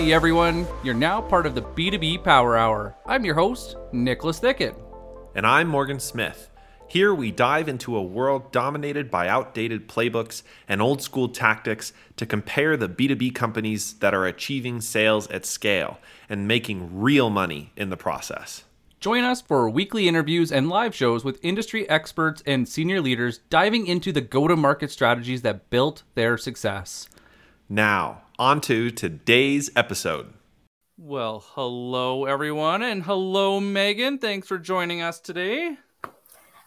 Hey everyone, you're now part of the B2B Power Hour. I'm your host, Nicholas Thickett. And I'm Morgan Smith. Here we dive into a world dominated by outdated playbooks and old school tactics to compare the B2B companies that are achieving sales at scale and making real money in the process. Join us for weekly interviews and live shows with industry experts and senior leaders diving into the go to market strategies that built their success. Now, on to today's episode. Well, hello everyone, and hello Meghann. Thanks for joining us today.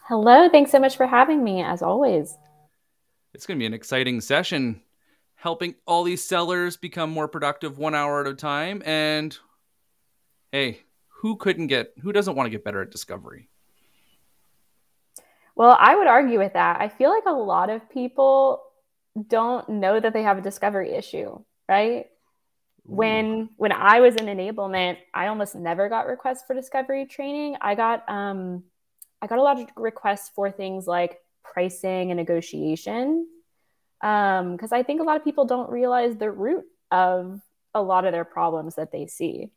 Hello, thanks so much for having me, as always. It's going to be an exciting session, helping all these sellers become more productive one hour at a time. And hey, who couldn't get, who doesn't want to get better at discovery? Well, I would argue with that. I feel like a lot of people don't know that they have a discovery issue, right? When when I was in enablement, I almost never got requests for discovery training. I got um I got a lot of requests for things like pricing and negotiation. Um, because I think a lot of people don't realize the root of a lot of their problems that they see.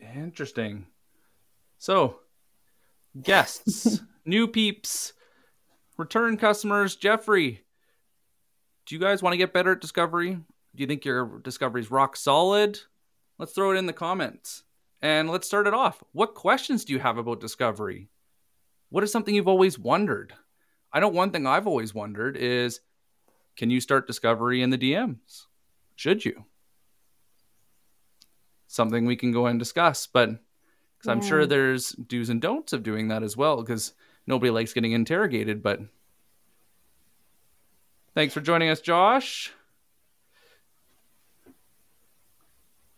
Interesting. So, guests, new peeps, return customers, Jeffrey, do you guys want to get better at discovery? Do you think your discovery is rock solid? Let's throw it in the comments. And let's start it off. What questions do you have about discovery? What is something you've always wondered? I know one thing I've always wondered is can you start discovery in the DMs? Should you? Something we can go and discuss, but because yeah. I'm sure there's do's and don'ts of doing that as well, because nobody likes getting interrogated, but Thanks for joining us, Josh.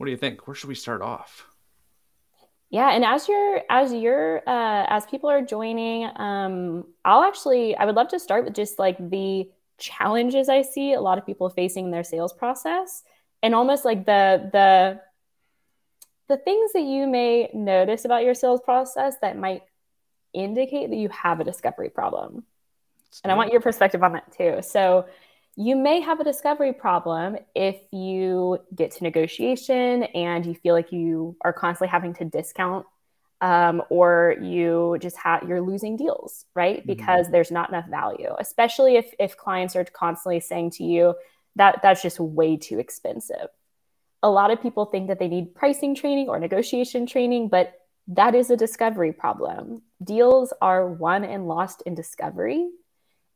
What do you think? Where should we start off? Yeah, and as you're as you're uh, as people are joining, um, I'll actually I would love to start with just like the challenges I see a lot of people facing in their sales process, and almost like the the the things that you may notice about your sales process that might indicate that you have a discovery problem and I want your perspective on that too. So, you may have a discovery problem if you get to negotiation and you feel like you are constantly having to discount um, or you just have you're losing deals right mm-hmm. because mm-hmm. there's not enough value especially if if clients are constantly saying to you that that's just way too expensive a lot of people think that they need pricing training or negotiation training but that is a discovery problem deals are won and lost in discovery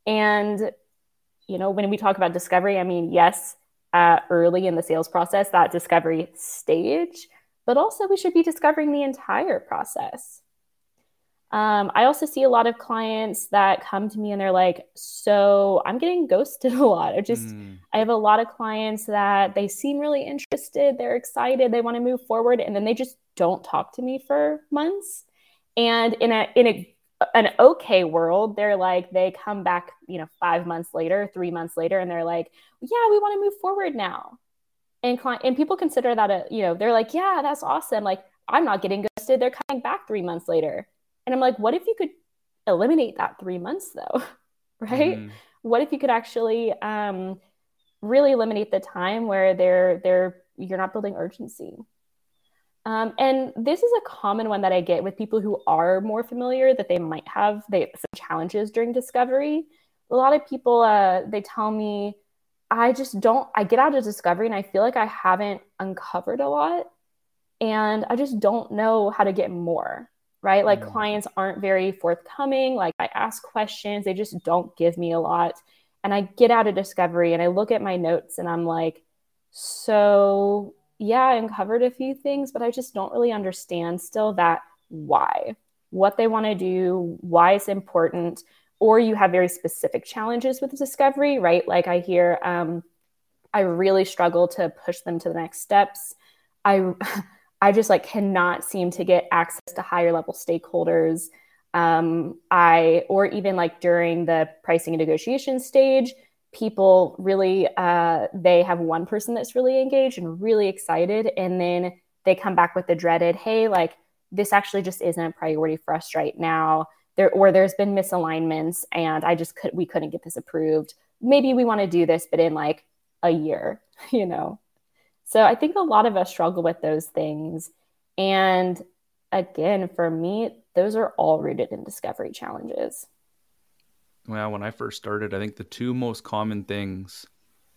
and, you know, when we talk about discovery, I mean, yes, uh, early in the sales process, that discovery stage, but also we should be discovering the entire process. Um, I also see a lot of clients that come to me and they're like, So I'm getting ghosted a lot. I just, mm. I have a lot of clients that they seem really interested, they're excited, they want to move forward, and then they just don't talk to me for months. And in a in a an okay world, they're like, they come back, you know, five months later, three months later, and they're like, yeah, we want to move forward now. And client and people consider that a, you know, they're like, yeah, that's awesome. Like, I'm not getting ghosted. They're coming back three months later. And I'm like, what if you could eliminate that three months though? right? Mm. What if you could actually um, really eliminate the time where they're they're you're not building urgency? Um, and this is a common one that I get with people who are more familiar that they might have they, some challenges during discovery. A lot of people uh, they tell me, I just don't. I get out of discovery and I feel like I haven't uncovered a lot, and I just don't know how to get more. Right, like mm-hmm. clients aren't very forthcoming. Like I ask questions, they just don't give me a lot, and I get out of discovery and I look at my notes and I'm like, so yeah, I uncovered a few things, but I just don't really understand still that why, what they want to do, why it's important, or you have very specific challenges with discovery, right? Like I hear, um, I really struggle to push them to the next steps. I, I just like cannot seem to get access to higher level stakeholders. Um, I, or even like during the pricing and negotiation stage, people really uh, they have one person that's really engaged and really excited and then they come back with the dreaded hey like this actually just isn't a priority for us right now there or there's been misalignments and i just could we couldn't get this approved maybe we want to do this but in like a year you know So I think a lot of us struggle with those things. And again, for me, those are all rooted in discovery challenges. Well, when I first started, I think the two most common things,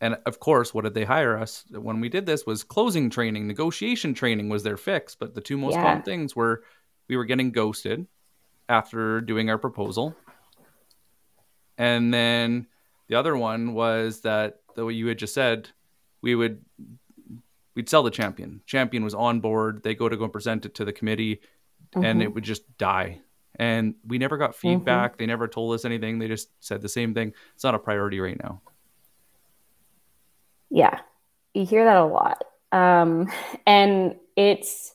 and of course, what did they hire us when we did this was closing training, negotiation training was their fix. But the two most yeah. common things were we were getting ghosted after doing our proposal. And then the other one was that the way you had just said, we would we'd sell the champion. Champion was on board. They go to go and present it to the committee, mm-hmm. and it would just die. And we never got mm-hmm. feedback. Mm-hmm. They never told us anything. They just said the same thing. It's not a priority right now. Yeah, you hear that a lot, um, and it's.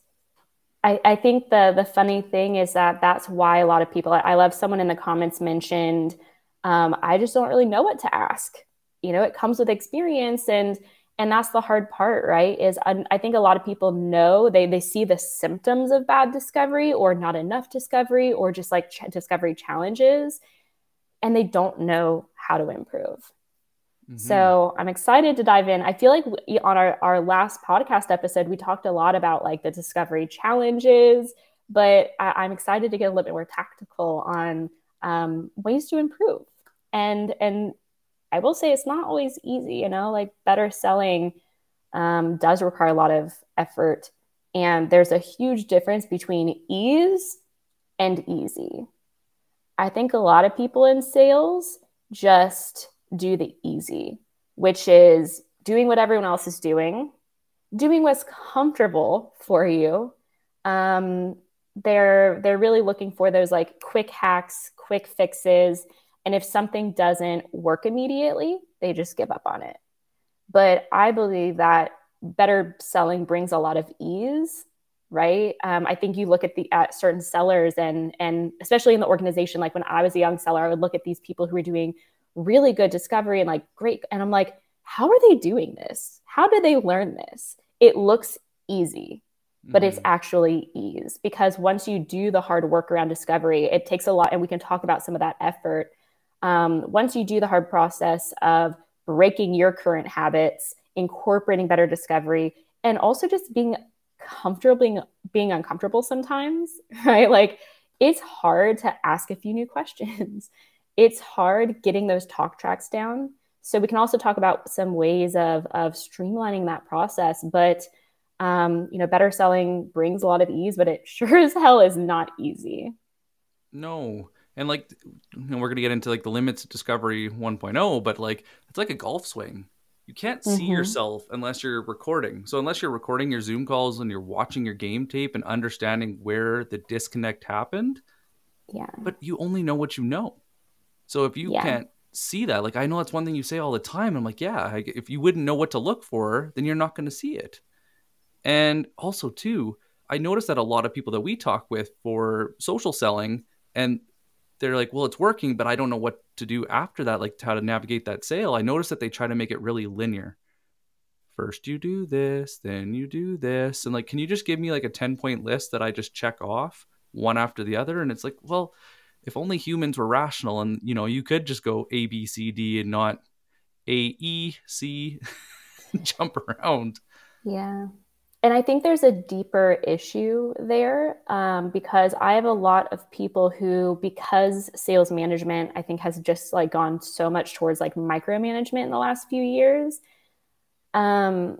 I, I think the the funny thing is that that's why a lot of people. I, I love someone in the comments mentioned. Um, I just don't really know what to ask. You know, it comes with experience, and and that's the hard part right is I, I, think a lot of people know they they see the symptoms of bad discovery or not enough discovery or just like ch- discovery challenges and they don't know how to improve. Mm-hmm. so i'm excited to dive in. I feel like we, on our, our last podcast episode we talked a lot about like the discovery challenges but I, am excited to get a little bit more tactical on um, ways to improve. And and I will say it's not always easy, you know, like better selling um, does require a lot of effort. And there's a huge difference between ease and easy. I think a lot of people in sales just do the easy, which is doing what everyone else is doing, doing what's comfortable for you. Um, they're they're really looking for those like quick hacks, quick fixes, and if something doesn't work immediately, they just give up on it. But I believe that better selling brings a lot of ease right um, i think you look at the at certain sellers and and especially in the organization like when i was a young seller i would look at these people who were doing really good discovery and like great and i'm like how are they doing this how did they learn this it looks easy but mm-hmm. it's actually ease because once you do the hard work around discovery it takes a lot and we can talk about some of that effort um, once you do the hard process of breaking your current habits, incorporating better discovery, and also just being comfortable being, being uncomfortable sometimes, right? Like it's hard to ask a few new questions. It's hard getting those talk tracks down. So we can also talk about some ways of of streamlining that process. But um, you know, better selling brings a lot of ease, but it sure as hell is not easy. No, and like we're gonna get into like the limits of discovery 1.0 but like it's like a golf swing. You can't see mm-hmm. yourself unless you're recording. So unless you're recording your zoom calls and you're watching your game tape and understanding where the disconnect happened yeah. but you only know what you know. So if you yeah. can't see that like i know that's one thing you say all the time. I'm like yeah if you wouldn't know what to look for then you're not going to see it. And also too i noticed that a lot of people that we talk with for social selling and they're like, well, it's working, but I don't know what to do after that, like how to navigate that sale. I noticed that they try to make it really linear. First, you do this, then you do this. And like, can you just give me like a 10 point list that I just check off one after the other? And it's like, well, if only humans were rational and, you know, you could just go A, B, C, D and not A, E, C, jump around. Yeah. And I think there's a deeper issue there um, because I have a lot of people who, because sales management, I think has just like gone so much towards like micromanagement in the last few years. Um,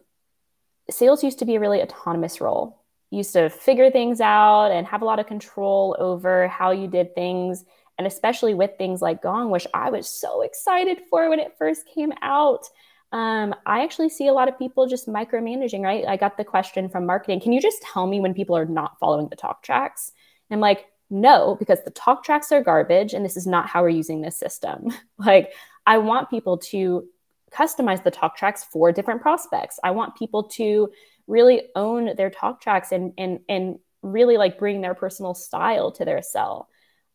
sales used to be a really autonomous role. Used to figure things out and have a lot of control over how you did things. And especially with things like Gong, which I was so excited for when it first came out um, I actually see a lot of people just micromanaging, right? I got the question from marketing Can you just tell me when people are not following the talk tracks? And I'm like, no, because the talk tracks are garbage and this is not how we're using this system. like, I want people to customize the talk tracks for different prospects. I want people to really own their talk tracks and and and really like bring their personal style to their sell.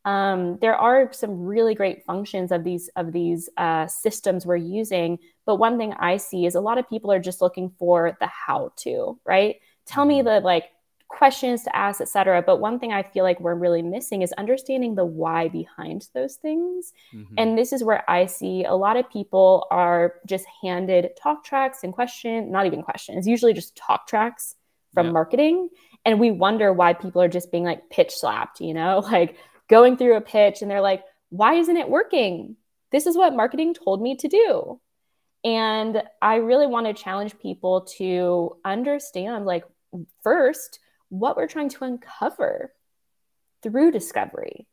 Um, there are some really great functions of these of these uh, systems we're using, but one thing I see is a lot of people are just looking for the how to, right? Tell me mm-hmm. the like questions to ask, etc. But one thing I feel like we're really missing is understanding the why behind those things. Mm-hmm. And this is where I see a lot of people are just handed talk tracks and question, not even questions, usually just talk tracks from yeah. marketing. And we wonder why people are just being like pitch slapped, you know, like going through a pitch and they're like, why isn't it working? This is what marketing told me to do. And I really want to challenge people to understand, like, first, what we're trying to uncover through discovery,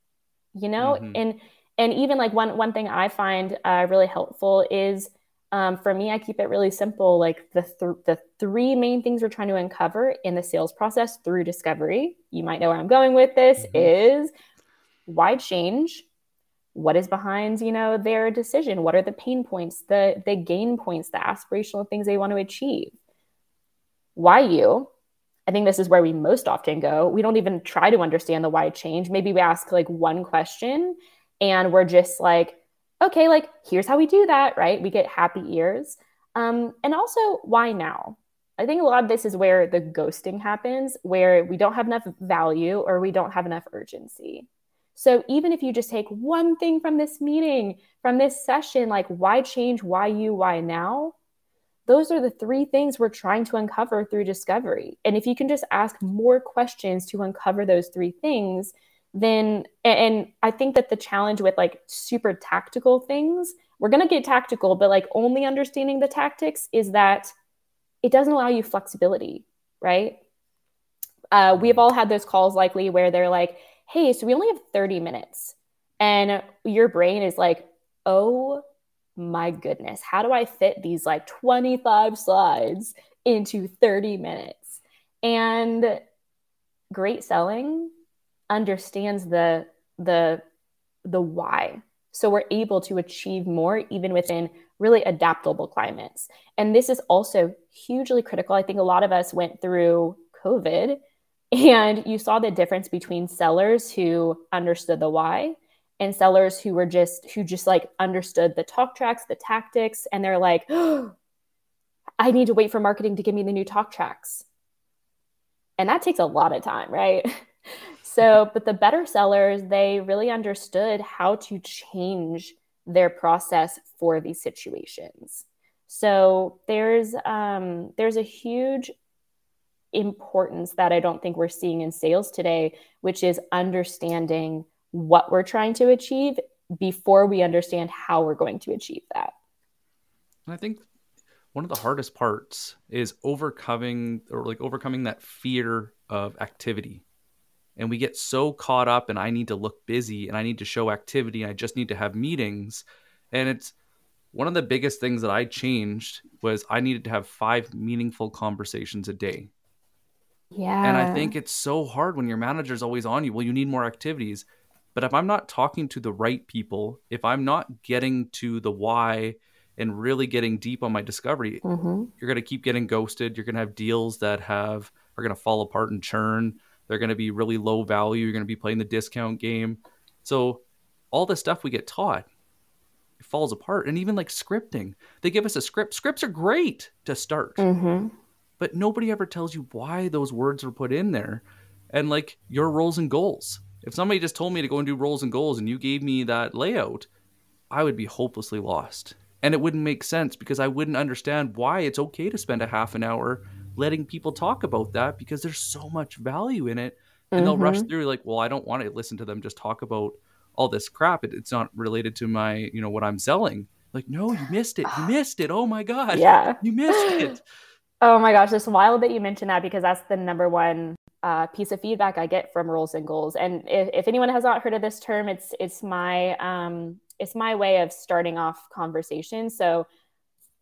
you know? Mm-hmm. And and even like one one thing I find uh, really helpful is um, for me, I keep it really simple. Like the th- the three main things we're trying to uncover in the sales process through discovery. You might know where I'm going with this. Mm-hmm. Is why change? What is behind you know their decision? What are the pain points the the gain points the aspirational things they want to achieve? Why you? I think this is where we most often go. We don't even try to understand the why change. Maybe we ask like one question and we're just like okay like here's how we do that right? We get happy ears. Um, and also why now? I think a lot of this is where the ghosting happens where we don't have enough value or we don't have enough urgency so even if you just take one thing from this meeting, from this session, like why change, why you, why now? Those are the three things we're trying to uncover through discovery. And if you can just ask more questions to uncover those three things, then, and I think that the challenge with like super tactical things, we're going to get tactical, but like only understanding the tactics is that it doesn't allow you flexibility, right? Uh, we've all had those calls likely where they're like, hey, so we only have 30 minutes. And your brain is like, oh my goodness, how do I fit these like 25 slides into 30 minutes? And great selling understands the the the why. So we're able to achieve more even within really adaptable climates. And this is also hugely critical. I think a lot of us went through COVID and you saw the difference between sellers who understood the why and sellers who were just who just like understood the talk tracks, the tactics, and they're like, oh, I need to wait for marketing to give me the new talk tracks. And that takes a lot of time, right? so, but the better sellers, they really understood how to change their process for these situations. So there's um, there's a huge importance that I don't think we're seeing in sales today, which is understanding what we're trying to achieve before we understand how we're going to achieve that. I think one of the hardest parts is overcoming or like overcoming that fear of activity. And we get so caught up and I need to look busy and I need to show activity and I just need to have meetings. And it's one of the biggest things that I changed was I needed to have five meaningful conversations a day. Yeah. And I think it's so hard when your manager's always on you. Well, you need more activities. But if I'm not talking to the right people, if I'm not getting to the why and really getting deep on my discovery, mm-hmm. you're going to keep getting ghosted. You're going to have deals that have are going to fall apart and churn. They're going to be really low value. You're going to be playing the discount game. So all the stuff we get taught it falls apart. And even like scripting, they give us a script. Scripts are great to start. Mm-hmm but nobody ever tells you why those words were put in there. And like your roles and goals. If somebody just told me to go and do roles and goals and you gave me that layout i would be hopelessly lost. And it wouldn't make sense because i wouldn't understand why it's okay to spend a half an hour letting people talk about that because there's so much value in it. And mm-hmm. they'll rush mm-hmm. through like well i don't want to listen to them just talk about all this crap. It, it's not related to my you know what i'm selling. Like no you missed it. You missed it. Oh my god. Yeah. You missed it Oh my gosh, it's wild that you mentioned that because that's the number one uh, piece of feedback I get from roles and goals. And if, if, anyone has not heard of this term, it's it's my um, it's my way of starting off conversations. So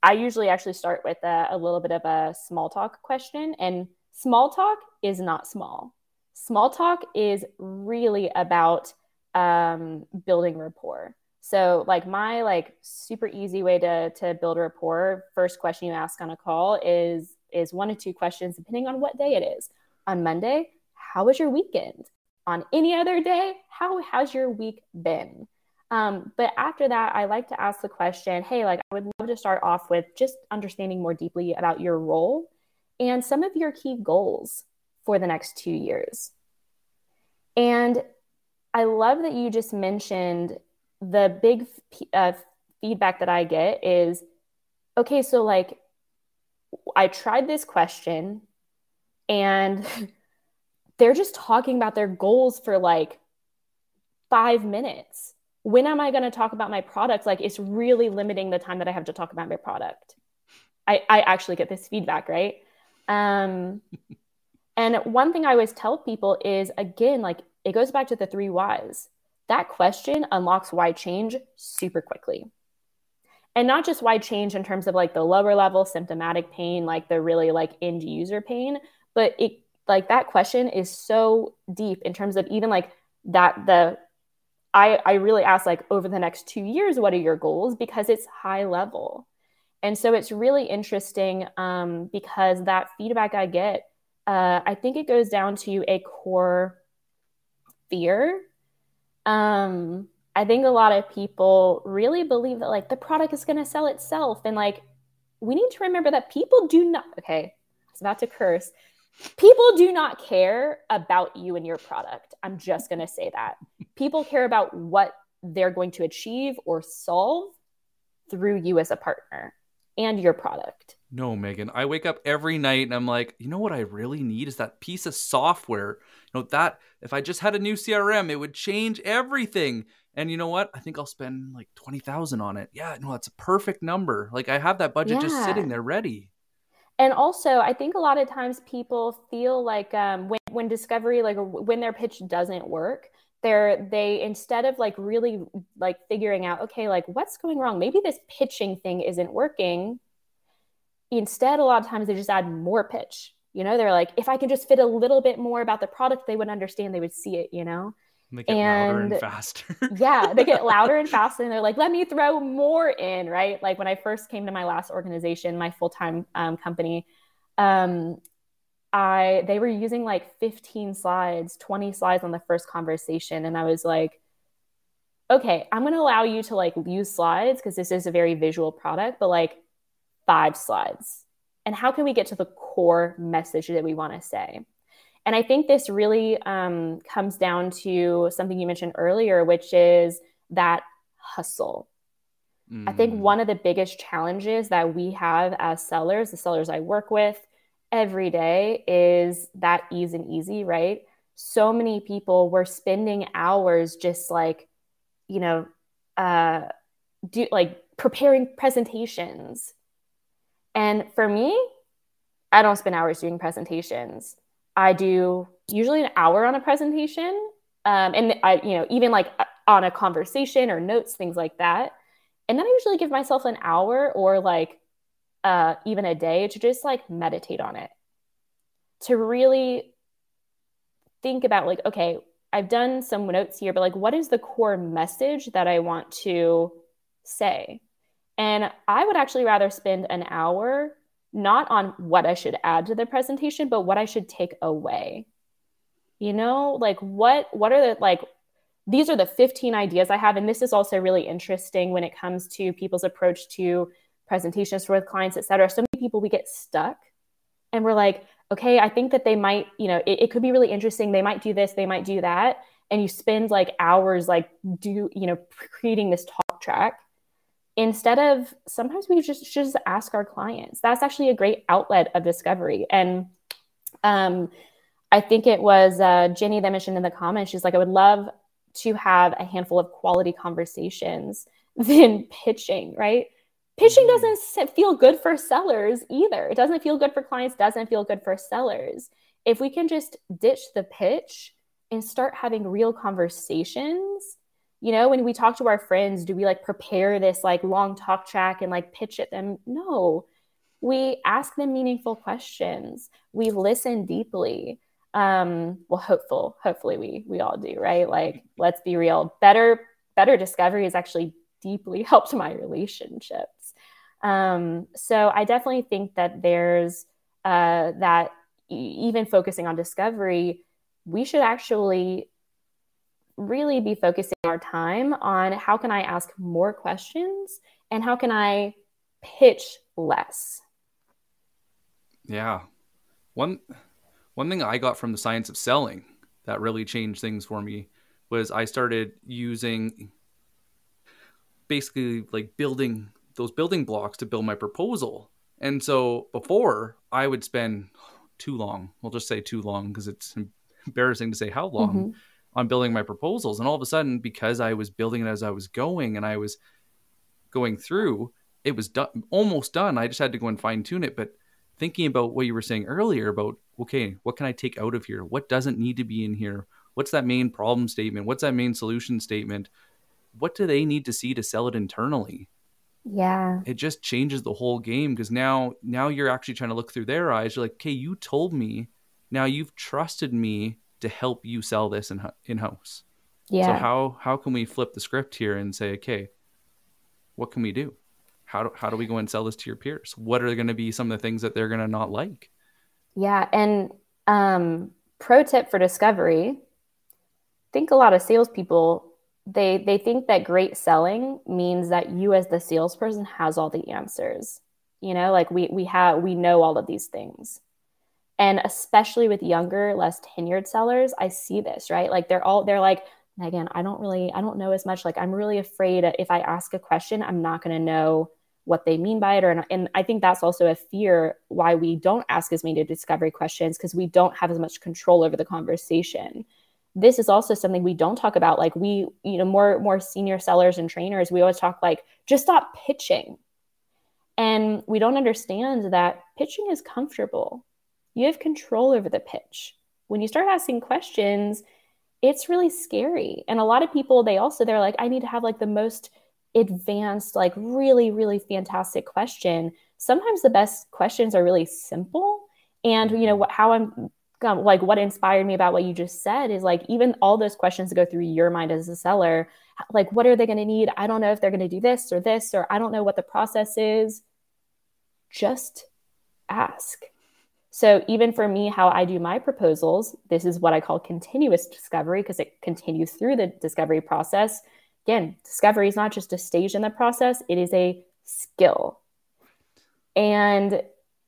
I usually actually start with a, a little bit of a small talk question, and small talk is not small. Small talk is really about um, building rapport. So like my like super easy way to to build rapport, first question you ask on a call is is one or two questions depending on what day it is. On Monday, how was your weekend? On any other day, how has your week been? Um, but after that, I like to ask the question, hey, like I would love to start off with just understanding more deeply about your role and some of your key goals for the next two years. And I love that you just mentioned the big uh, feedback that I get is okay, so like I tried this question and they're just talking about their goals for like five minutes. When am I going to talk about my product? Like, it's really limiting the time that I have to talk about my product. I, I actually get this feedback, right? Um, and one thing I always tell people is again, like, it goes back to the three whys. That question unlocks why change super quickly. And not just why change in terms of like the lower level symptomatic pain, like the really like end user pain, but it like that question is so deep in terms of even like that the I I really ask like over the next 2 years what are your goals because it's high level. And so it's really interesting um, because that feedback I get, uh, I think it goes down to a core fear. Um, I think a lot of people really believe that like the product is going to sell itself. And like, we need to remember that people do not, okay, I about to curse. People do not care about you and your product. I'm just going to say that. People care about what they're going to achieve or solve through you as a partner and your product. No, Meghann. I wake up every night and I'm like, you know what I really need is that piece of software. You know, that if I just had a new CRM, it would change everything. And you know what? I think I'll spend like 20,000 on it. Yeah, no, that's a perfect number. Like I have that budget yeah. just sitting there ready. And also, I think a lot of times people feel like um, when, when discovery, like when their pitch doesn't work, they're they instead of like really like figuring out okay like what's going wrong maybe this pitching thing isn't working instead a lot of times they just add more pitch you know they're like if i can just fit a little bit more about the product they would understand they would see it you know they get and, louder and faster yeah they get louder and faster and they're like let me throw more in right like when i first came to my last organization my full-time um, company um, I they were using like 15 slides, 20 slides on the first conversation and I was like okay, I'm going to allow you to like use slides because this is a very visual product, but like five slides. And how can we get to the core message that we want to say? And I think this really um, comes down to something you mentioned earlier, which is that hustle. Mm. I think mm. one of the biggest challenges that we have as sellers, the sellers I work with, every day is that ease and easy, right? So many people were spending hours just like, you know, uh, do like preparing presentations. And for me, I don't spend hours doing presentations. I do usually an hour on a presentation. Um, and I, you know, even like on a conversation or notes, things like that. And then I usually give myself an hour or like uh, even a day to just like meditate on it, to really think about like, okay, I've done some notes here, but like, what is the core message that I want to say? And I would actually rather spend an hour not on what I should add to the presentation, but what I should take away. You know, like what what are the like these are the 15 ideas I have and this is also really interesting when it comes to people's approach to presentations for with clients, et cetera. So many people, we get stuck and we're like, okay, I think that they might, you know, it, it could be really interesting. They might do this, they might do that. And you spend like hours, like, do, you know, creating this talk track instead of sometimes we just just ask our clients that's actually a great outlet of discovery and um, i think it was uh, jenny that mentioned in the comments she's like i would love to have a handful of quality conversations than pitching right pitching mm-hmm. doesn't feel good for sellers either. It doesn't feel good for clients, doesn't feel good for sellers. If we can just ditch the pitch and start having real conversations, you know, when we talk to our friends, do we like prepare this like long talk track and like pitch at them? No. We ask them meaningful questions. We listen deeply. Um, well, hopeful, hopefully we we all do, right? Like, let's be real. Better, better discovery has actually deeply helped my relationships um, so I definitely think that there's uh, that even focusing on discovery, we should actually really be focusing our time on how can I ask more questions and how can I pitch less. Yeah. One one thing I got from the science of selling that really changed things for me was I started using basically like building those building blocks to build my proposal. And so before I would spend too long, we'll just say too long because it's embarrassing to say how long mm-hmm. On building my proposals. And all of a sudden, because I was building it as I was going and I was going through, it was done, almost done. I just had to go and fine tune it. But thinking about what you were saying earlier about, okay, what can I take out of here? What doesn't need to be in here? What's that main problem statement? What's that main solution statement? What do they need to see to sell it internally? Yeah. It just changes the whole game because now now you're actually trying to look through their eyes. You're like, okay, you told me. Now you've trusted me to help you sell this in in house. Yeah. So how how can we flip the script here and say, okay, what can we do? How do, how do we go and sell this to your peers? What are going to be some of the things that they're going to not like? Yeah, and um, pro tip for discovery: I think a lot of salespeople they they think that great selling means that you as the salesperson has all the answers you know like we we have we know all of these things and especially with younger less tenured sellers i see this right? Like they're all they're like Meghann i don't really i don't know as much. Like i'm really afraid if i ask a question i'm not going to know what they mean by it or and i think that's also a fear why we don't ask as many discovery questions because we don't have as much control over the conversation. This is also something we don't talk about. Like we you know more more senior sellers and trainers we always talk like just stop pitching. And we don't understand that pitching is comfortable you have control over the pitch. When you start asking questions it's really scary. And a lot of people they also they're like i need to have like the most advanced like really really fantastic question. Sometimes the best questions are really simple. And you know what how i'm um, like what inspired me about what you just said is like even all those questions that go through your mind as a seller. Like what are they going to need? I don't know if they're going to do this or this or i don't know what the process is. Just ask so even for me how i do my proposals this is what i call continuous discovery because it continues through the discovery process again discovery is not just a stage in the process it is a skill and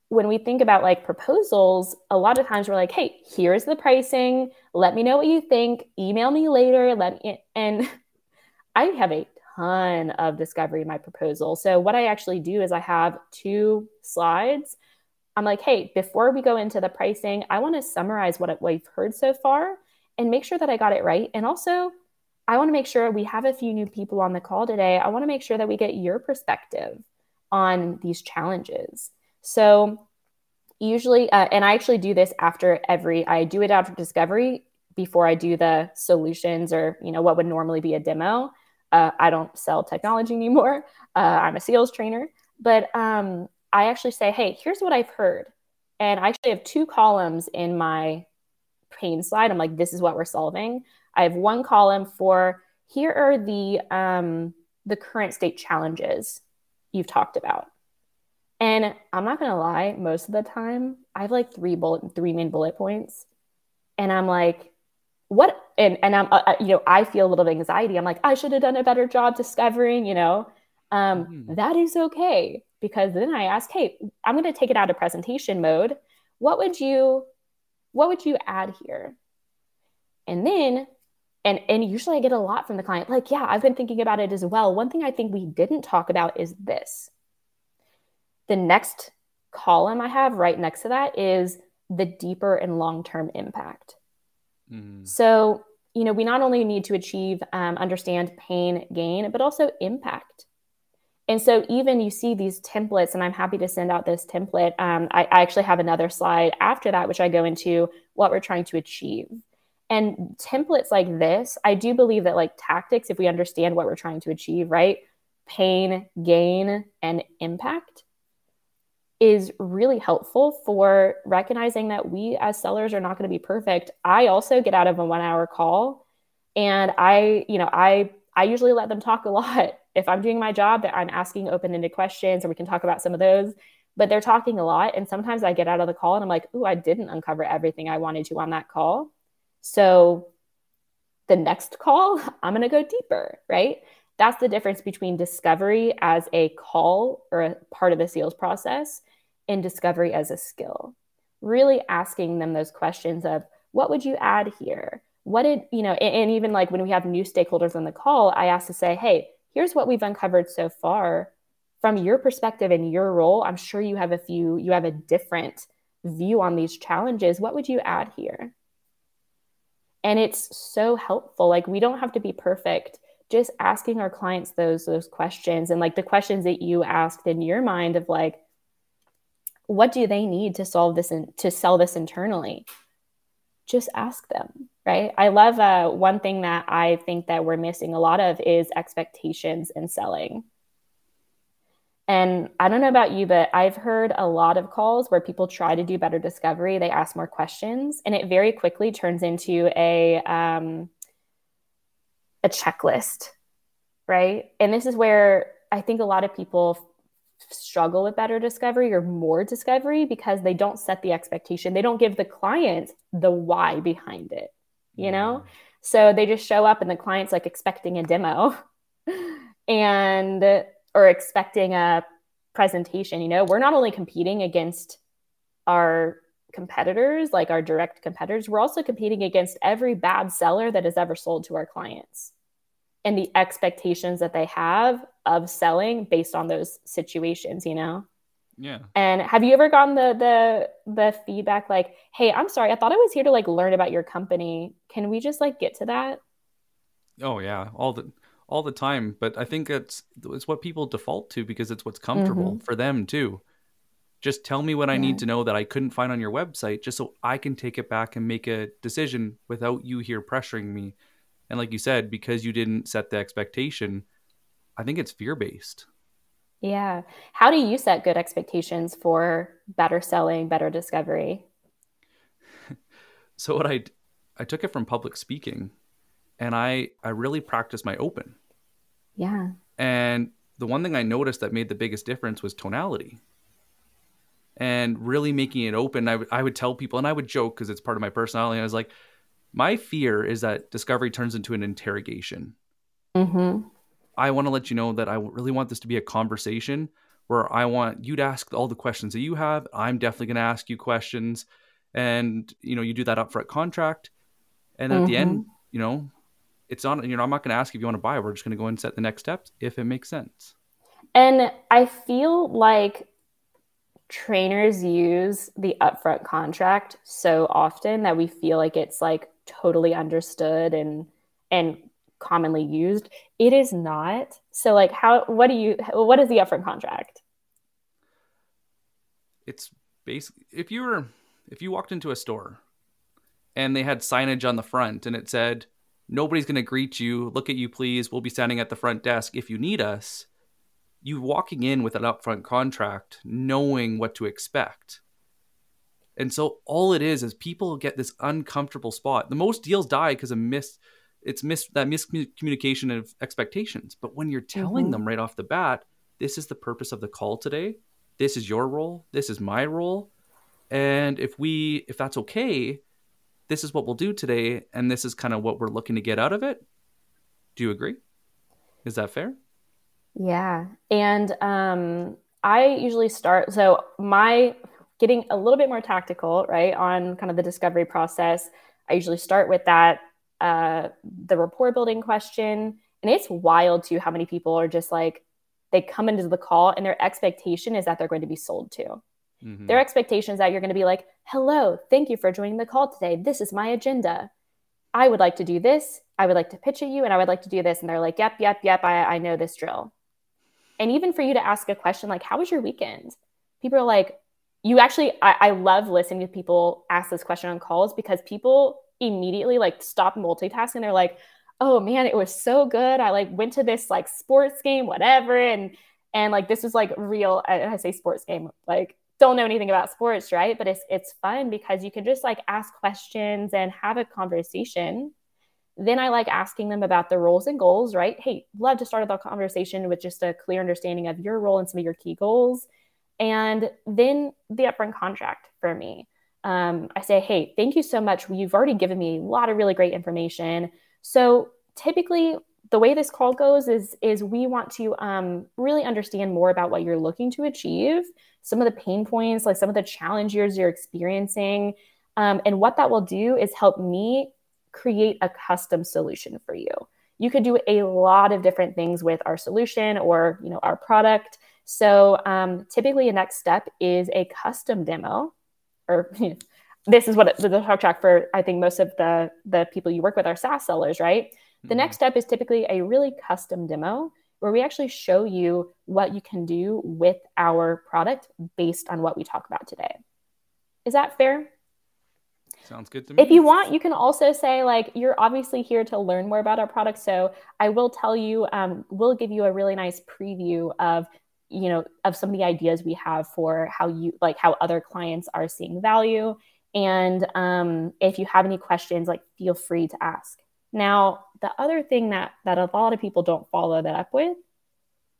when we think about like proposals, a lot of times we're like, hey, here's the pricing. Let me know what you think. Email me later. Let me, and I have a ton of discovery in my proposal. So, what I actually do is I have two slides. I'm like, hey, before we go into the pricing, I want to summarize what we've heard so far and make sure that I got it right. And also, I want to make sure we have a few new people on the call today. I want to make sure that we get your perspective on these challenges. So usually, uh, and I actually do this after every, I do it after discovery before I do the solutions or, you know, what would normally be a demo. Uh, I don't sell technology anymore. Uh, I'm a sales trainer, but um, I actually say, hey, here's what I've heard. And I actually have two columns in my pain slide. I'm like, this is what we're solving. I have one column for here are the um, the current state challenges you've talked about. And I'm not gonna lie, most of the time I have like three bullet, three main bullet points, and I'm like, what? And and I'm, uh, uh you know, I feel a little bit anxiety. I'm like, I should have done a better job discovering, you know. Um, mm. That is okay because then I ask, hey, I'm gonna take it out of presentation mode. What would you, what would you add here? And then and and usually I get a lot from the client like, yeah, I've been thinking about it as well. One thing I think we didn't talk about is this the next column I have right next to that is the deeper and long term impact. Mm. So, you know, we not only need to achieve, um, understand pain, gain, but also impact. And so, even you see these templates, and I'm happy to send out this template. Um, I, I actually have another slide after that, which I go into what we're trying to achieve. And templates like this, I do believe that, like tactics, if we understand what we're trying to achieve, right? Pain, gain, and impact is really helpful for recognizing that we as sellers are not going to be perfect. I also get out of a 1 hour call and I, you know, I I usually let them talk a lot. If I'm doing my job, that I'm asking open-ended questions or we can talk about some of those, but they're talking a lot and sometimes I get out of the call and I'm like, "Ooh, I didn't uncover everything I wanted to on that call." So the next call, I'm going to go deeper, right? That's the difference between discovery as a call or a part of the sales process and discovery as a skill. really asking them those questions of what would you add here? What did, you know, and, and even like when we have new stakeholders on the call, I ask to say, hey, here's what we've uncovered so far from your perspective and your role. I'm sure you have a few, you have a different view on these challenges. What would you add here? And it's so helpful. Like we don't have to be perfect. Just asking our clients those those questions and like the questions that you asked in your mind of like, what do they need to solve this and to sell this internally? Just ask them, right? I love uh, one thing that I think that we're missing a lot of is expectations in selling. And I don't know about you, but I've heard a lot of calls where people try to do better discovery. They ask more questions, and it very quickly turns into a um, a checklist, right? And this is where I think a lot of people struggle with better discovery or more discovery because they don't set the expectation. They don't give the client the why behind it, you know? Mm. So they just show up and the client's like expecting a demo and or expecting a presentation, you know? We're not only competing against our competitors, like our direct competitors, we're also competing against every bad seller that has ever sold to our clients and the expectations that they have of selling based on those situations, you know? Yeah. And have you ever gotten the the the feedback like, "Hey, I'm sorry. I thought I was here to like learn about your company. Can we just like get to that?" Oh yeah, all the all the time, but I think it's it's what people default to because it's what's comfortable mm-hmm. for them too. Just tell me what yeah. I need to know that I couldn't find on your website just so I can take it back and make a decision without you here pressuring me. And like you said, because you didn't set the expectation, I think it's fear based. Yeah. How do you set good expectations for better selling, better discovery? so what I I took it from public speaking and I I really practiced my open. Yeah. And the one thing I noticed that made the biggest difference was tonality. And really making it open, I, w- I would tell people, and I would joke because it's part of my personality. I was like, my fear is that discovery turns into an interrogation. Mm-hmm. I want to let you know that I really want this to be a conversation where I want you to ask all the questions that you have. I'm definitely going to ask you questions, and you know, you do that upfront contract, and at mm-hmm. the end, you know, it's on. You know, I'm not going to ask if you want to buy. We're just going to go and set the next steps if it makes sense. And I feel like trainers use the upfront contract so often that we feel like it's like totally understood and and commonly used. It is not. So like how what do you what is the upfront contract? It's basically if you were if you walked into a store and they had signage on the front and it said nobody's going to greet you, look at you please, we'll be standing at the front desk if you need us. You walking in with an upfront contract knowing what to expect. And so all it is is people get this uncomfortable spot. The most deals die because of miss it's miss that miscommunication of expectations. But when you're telling mm-hmm. them right off the bat, this is the purpose of the call today. This is your role. This is my role. And if we if that's okay, this is what we'll do today and this is kind of what we're looking to get out of it. Do you agree? Is that fair? Yeah. And um I usually start so my getting a little bit more tactical, right, on kind of the discovery process. I usually start with that uh, the rapport building question. And it's wild too how many people are just like, they come into the call and their expectation is that they're going to be sold to. Mm-hmm. Their expectation is that you're going to be like, hello, thank you for joining the call today. This is my agenda. I would like to do this. I would like to pitch at you and I would like to do this. And they're like, yep, yep, yep, I, I know this drill. And even for you to ask a question like, how was your weekend? People are like, you actually, I, I love listening to people ask this question on calls because people immediately like stop multitasking. They're like, oh man, it was so good. I like went to this like sports game, whatever. And and like this was like real, I, I say sports game, like don't know anything about sports, right? But it's it's fun because you can just like ask questions and have a conversation. Then I like asking them about the roles and goals, right? Hey, love to start the conversation with just a clear understanding of your role and some of your key goals. And then the upfront contract for me um, I say, hey, thank you so much. You've already given me a lot of really great information. So typically, the way this call goes is is we want to um, really understand more about what you're looking to achieve some of the pain points like some of the challenges you're experiencing um, and what that will do is help me create a custom solution for you you could do a lot of different things with our solution or you know our product so um, typically a next step is a custom demo or this is what it, the talk track for i think most of the the people you work with are saas sellers right the mm-hmm. next step is typically a really custom demo where we actually show you what you can do with our product based on what we talk about today is that fair Sounds good to me. If you want, you can also say, like, you're obviously here to learn more about our product. So I will tell you, um, we'll give you a really nice preview of, you know, of some of the ideas we have for how you, like, how other clients are seeing value. And um, if you have any questions, like, feel free to ask. Now, the other thing that that a lot of people don't follow that up with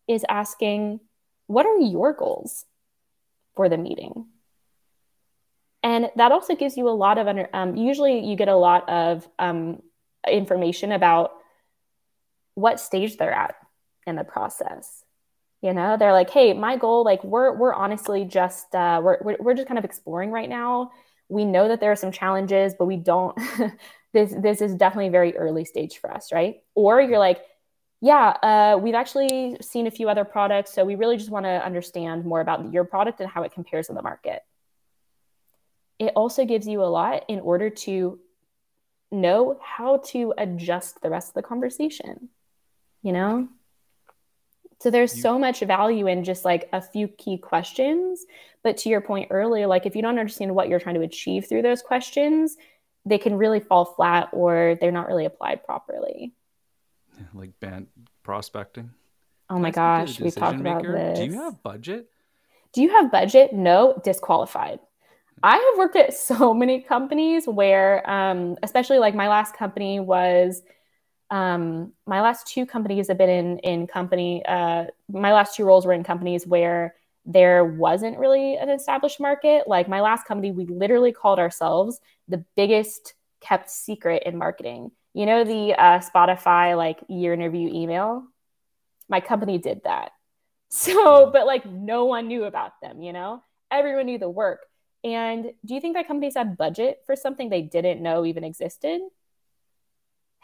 is asking, what are your goals for the meeting? And that also gives you a lot of under, um, usually you get a lot of um, information about what stage they're at in the process. You know, they're like, hey, my goal, like we're we're honestly just uh, we're, we're just kind of exploring right now. We know that there are some challenges, but we don't. this this is definitely very early stage for us, right? Or you're like, yeah, uh, we've actually seen a few other products, so we really just want to understand more about your product and how it compares in the market it also gives you a lot in order to know how to adjust the rest of the conversation you know so there's so much value in just like a few key questions. But to your point earlier like if you don't understand what you're trying to achieve through those questions they can really fall flat or they're not really applied properly. Like Bant prospecting. Oh my gosh we talked about this do you have budget? Do you have budget? No disqualified. I have worked at so many companies where, um, especially like my last company was, um, my last two companies have been in in company. Uh, my last two roles were in companies where there wasn't really an established market. Like my last company, we literally called ourselves the biggest kept secret in marketing. You know the uh, Spotify like year interview email. My company did that. So, but like no one knew about them. You know, everyone knew the work and do you think that companies had budget for something they didn't know even existed?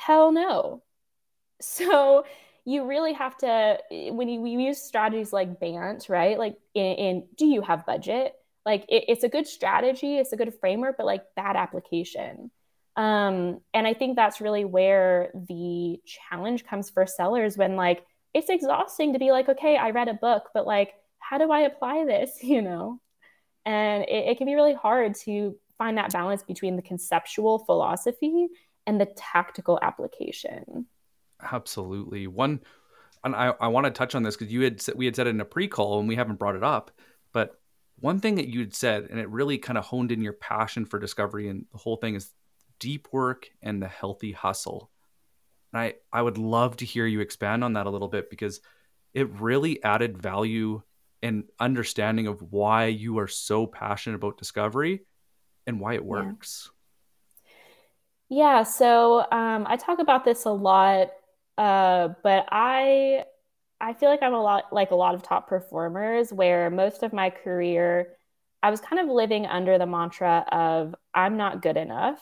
Hell no. So you really have to when you we use strategies like Bant, right? Like in, in do you have budget? Like it, it's a good strategy, it's a good framework, but like bad application. Um, and I think that's really where the challenge comes for sellers when like it's exhausting to be like, okay, I read a book, but like, how do I apply this? You know? And it, it can be really hard to find that balance between the conceptual philosophy and the tactical application. Absolutely. One, and I, I want to touch on this because you had we had said it in a pre-call and we haven't brought it up, but one thing that you had said and it really kind of honed in your passion for discovery and the whole thing is deep work and the healthy hustle. And I I would love to hear you expand on that a little bit because it really added value and understanding of why you are so passionate about discovery and why it works. Yeah, yeah so um, I talk about this a lot, uh, but I I feel like I'm a lot like a lot of top performers where most of my career I was kind of living under the mantra of I'm not good enough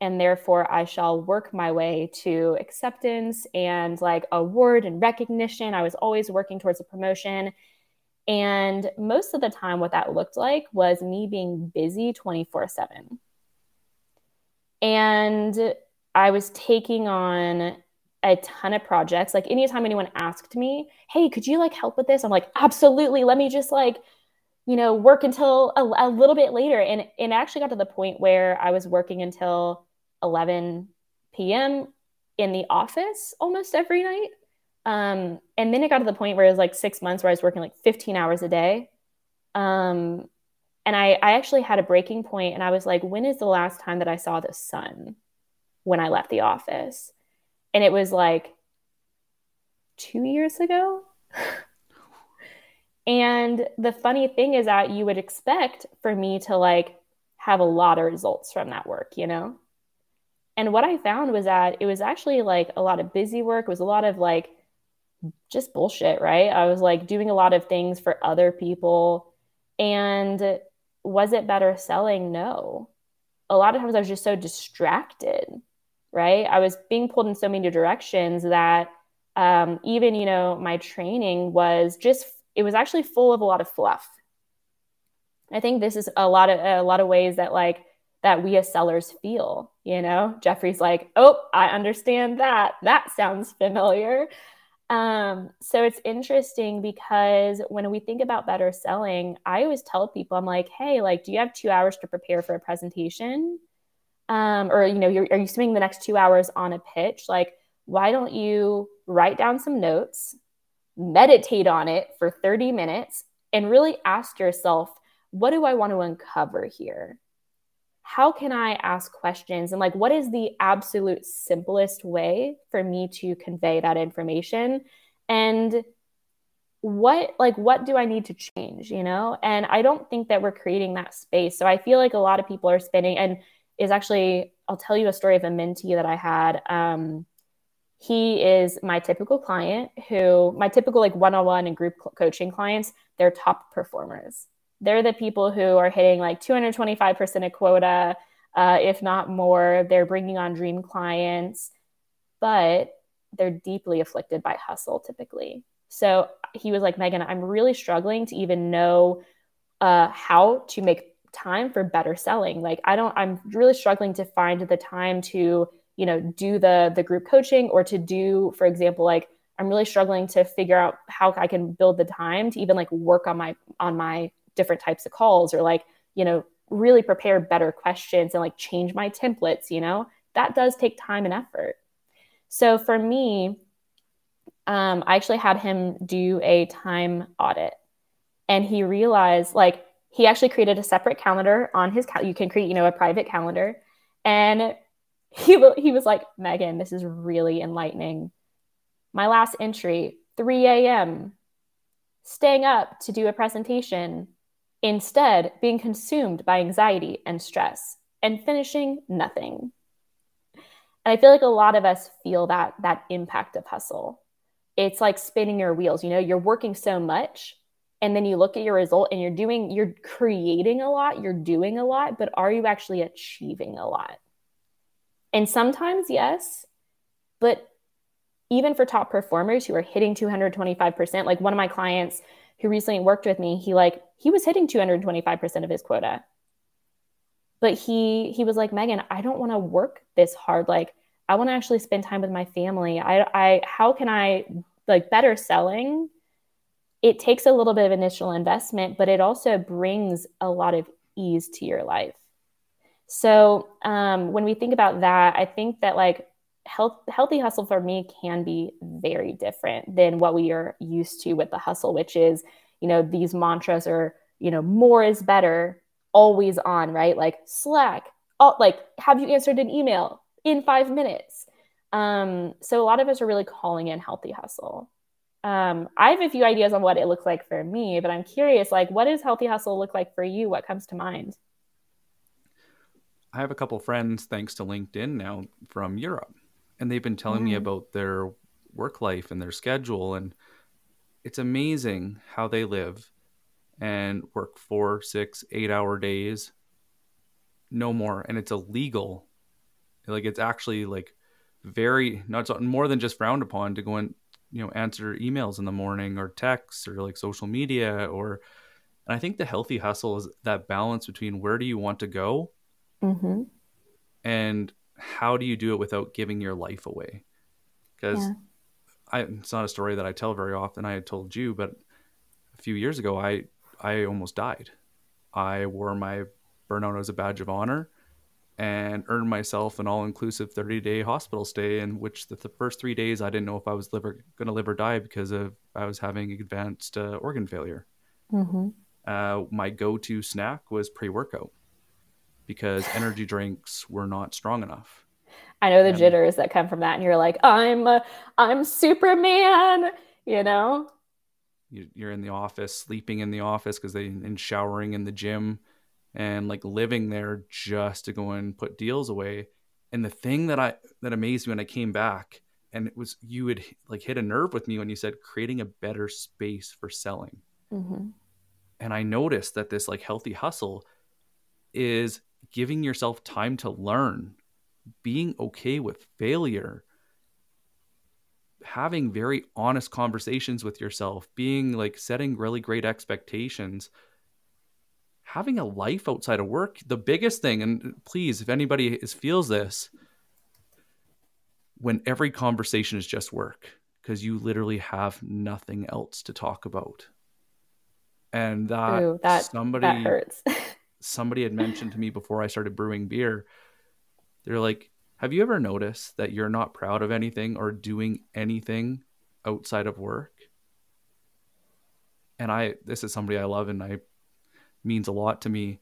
and therefore I shall work my way to acceptance and like award and recognition. I was always working towards a promotion and most of the time, what that looked like was me being busy 24 7. And I was taking on a ton of projects. Like anytime anyone asked me, hey, could you like help with this? I'm like, absolutely. Let me just like, you know, work until a, a little bit later. And, and actually got to the point where I was working until 11 p.m. in the office almost every night. Um, and then it got to the point where it was like six months where I was working like 15 hours a day. Um, and I, I actually had a breaking point and I was like, when is the last time that I saw the sun when I left the office? And it was like two years ago. and the funny thing is that you would expect for me to like have a lot of results from that work, you know? And what I found was that it was actually like a lot of busy work, it was a lot of like just bullshit, right? I was like doing a lot of things for other people. And was it better selling? No. A lot of times I was just so distracted, right? I was being pulled in so many directions that um, even, you know, my training was just, it was actually full of a lot of fluff. I think this is a lot of, a lot of ways that like, that we as sellers feel, you know, Jeffrey's like, oh, I understand that. That sounds familiar. Um, so it's interesting because when we think about better selling, I always tell people, I'm like, hey, like, do you have two hours to prepare for a presentation? Um, or, you know, you're, are you spending the next two hours on a pitch? Like, why don't you write down some notes, meditate on it for 30 minutes, and really ask yourself, what do I want to uncover here? How can I ask questions? And like, what is the absolute simplest way for me to convey that information? And what like what do i need to change you know? And i don't think that we're creating that space. So i feel like a lot of people are spinning. And is actually i'll tell you a story of a mentee that i had. Um, he is my typical client who my typical like one-on-one and group coaching clients they're top performers they're the people who are hitting like 225% of quota, uh, if not more. They're bringing on dream clients, but they're deeply afflicted by hustle typically. So he was like, Meghann, I'm really struggling to even know uh, how to make time for better selling. Like, I don't, I'm really struggling to find the time to, you know, do the the group coaching or to do, for example, like I'm really struggling to figure out how I can build the time to even like work on my on my different types of calls or like, you know, really prepare better questions and like change my templates, you know, that does take time and effort. So for me, um, I actually had him do a time audit and he realized like he actually created a separate calendar on his cal- you can create you know a private calendar. And he he was like Meghann this is really enlightening. My last entry 3 a.m staying up to do a presentation instead being consumed by anxiety and stress and finishing nothing. And I feel like a lot of us feel that that impact of hustle. It's like spinning your wheels, you know, you're working so much and then you look at your result and you're doing you're creating a lot, you're doing a lot, but are you actually achieving a lot? And sometimes yes, but even for top performers who are hitting 225%, like one of my clients who recently worked with me, he like he was hitting 225% of his quota. But he he was like, Meghann, I don't want to work this hard. Like I want to actually spend time with my family. I I how can I like better selling? It takes a little bit of initial investment, but it also brings a lot of ease to your life. So um, when we think about that, I think that like health, healthy hustle for me can be very different than what we are used to with the hustle, which is, you know, these mantras are, you know, more is better, always on, right? Like Slack, all, like have you answered an email in five minutes? Um, so a lot of us are really calling in healthy hustle. Um, I have a few ideas on what it looks like for me, but I'm curious, like, what does healthy hustle look like for you? What comes to mind? I have a couple friends, thanks to LinkedIn now from Europe and they've been telling me about their work life and their schedule and it's amazing how they live and work four six eight hour days no more and it's illegal like it's actually like very not more than just frowned upon to go and you know answer emails in the morning or texts or like social media or and i think the healthy hustle is that balance between where do you want to go mm-hmm. and how do you do it without giving your life away? Because yeah. It's not a story that I tell very often. I had told you, but a few years ago, I I almost died. I wore my burnout as a badge of honor and earned myself an all-inclusive 30-day hospital stay in which the, the, first three days i didn't know if i was going to live or die because of i was having advanced uh, organ failure mm-hmm. uh, my go-to snack was pre-workout because energy drinks were not strong enough. I know the and, jitters that come from that, and you're like, I'm, uh, I'm Superman, you know. You're in the office, sleeping in the office because they and showering in the gym, and like living there just to go and put deals away. And the thing that I that amazed me when I came back, and it was you would like hit a nerve with me when you said creating a better space for selling. Mm-hmm. And I noticed that this like healthy hustle is giving yourself time to learn, being okay with failure, having very honest conversations with yourself, being like setting really great expectations, having a life outside of work. The biggest thing, and please, if anybody is, feels this, when every conversation is just work, because you literally have nothing else to talk about. And that, Ooh, that somebody that hurts. somebody had mentioned to me before I started brewing beer. They're like, have you ever noticed that you're not proud of anything or doing anything outside of work? And I, this is somebody I love and I means a lot to me.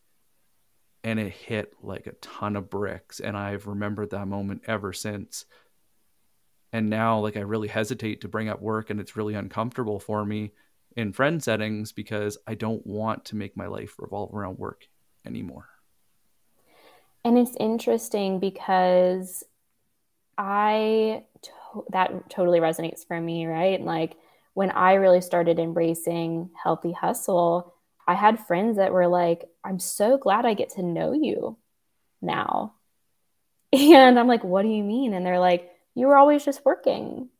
And it hit like a ton of bricks. And I've remembered that moment ever since. And now, like, I really hesitate to bring up work and it's really uncomfortable for me in friend settings because I don't want to make my life revolve around work anymore. And it's interesting because I to- that totally resonates for me, right? Like when I really started embracing healthy hustle, I had friends that were like, "I'm so glad I get to know you now." And I'm like, "What do you mean?" And they're like, "You were always just working."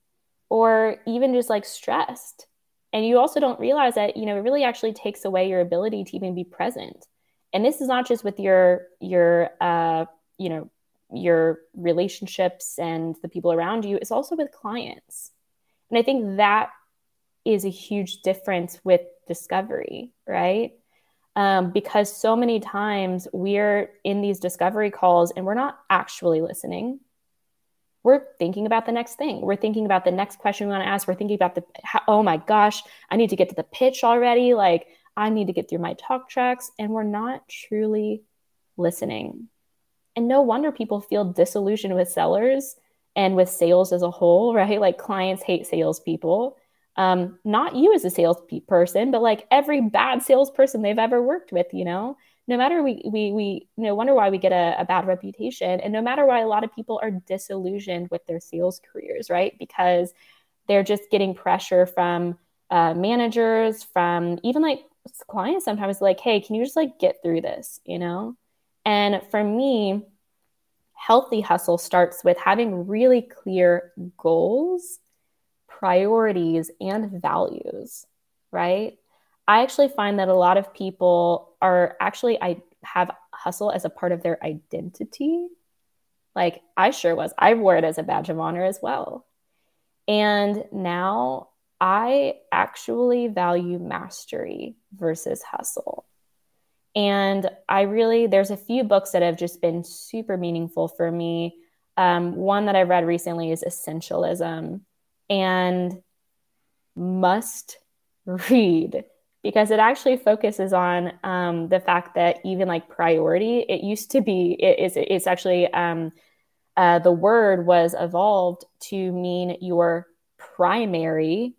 Or even just like stressed. And you also don't realize that, you know, it really actually takes away your ability to even be present and this is not just with your your uh, you know your relationships and the people around you it's also with clients. And i think that is a huge difference with discovery right? Um, because so many times we're in these discovery calls and we're not actually listening. We're thinking about the next thing. We're thinking about the next question we want to ask. We're thinking about the oh my gosh i need to get to the pitch already. Like I need to get through my talk tracks, and we're not truly listening. And no wonder people feel disillusioned with sellers and with sales as a whole, right? Like clients hate salespeople. Um, not you as a salesperson, but like every bad salesperson they've ever worked with, you know? No matter we we we no wonder why we get a, a bad reputation, and no matter why a lot of people are disillusioned with their sales careers, right? Because they're just getting pressure from uh, managers, from even like clients sometimes like, hey, can you just like get through this, you know? And for me, healthy hustle starts with having really clear goals, priorities, and values, right? I actually find that a lot of people are actually I have hustle as a part of their identity. Like I sure was. I wore it as a badge of honor as well. And now I actually value mastery versus hustle. And I really, there's a few books that have just been super meaningful for me. Um, one that I read recently is Essentialism and must read because it actually focuses on um, the fact that even like priority, it used to be, it, it's, it's actually, um, uh, the word was evolved to mean your primary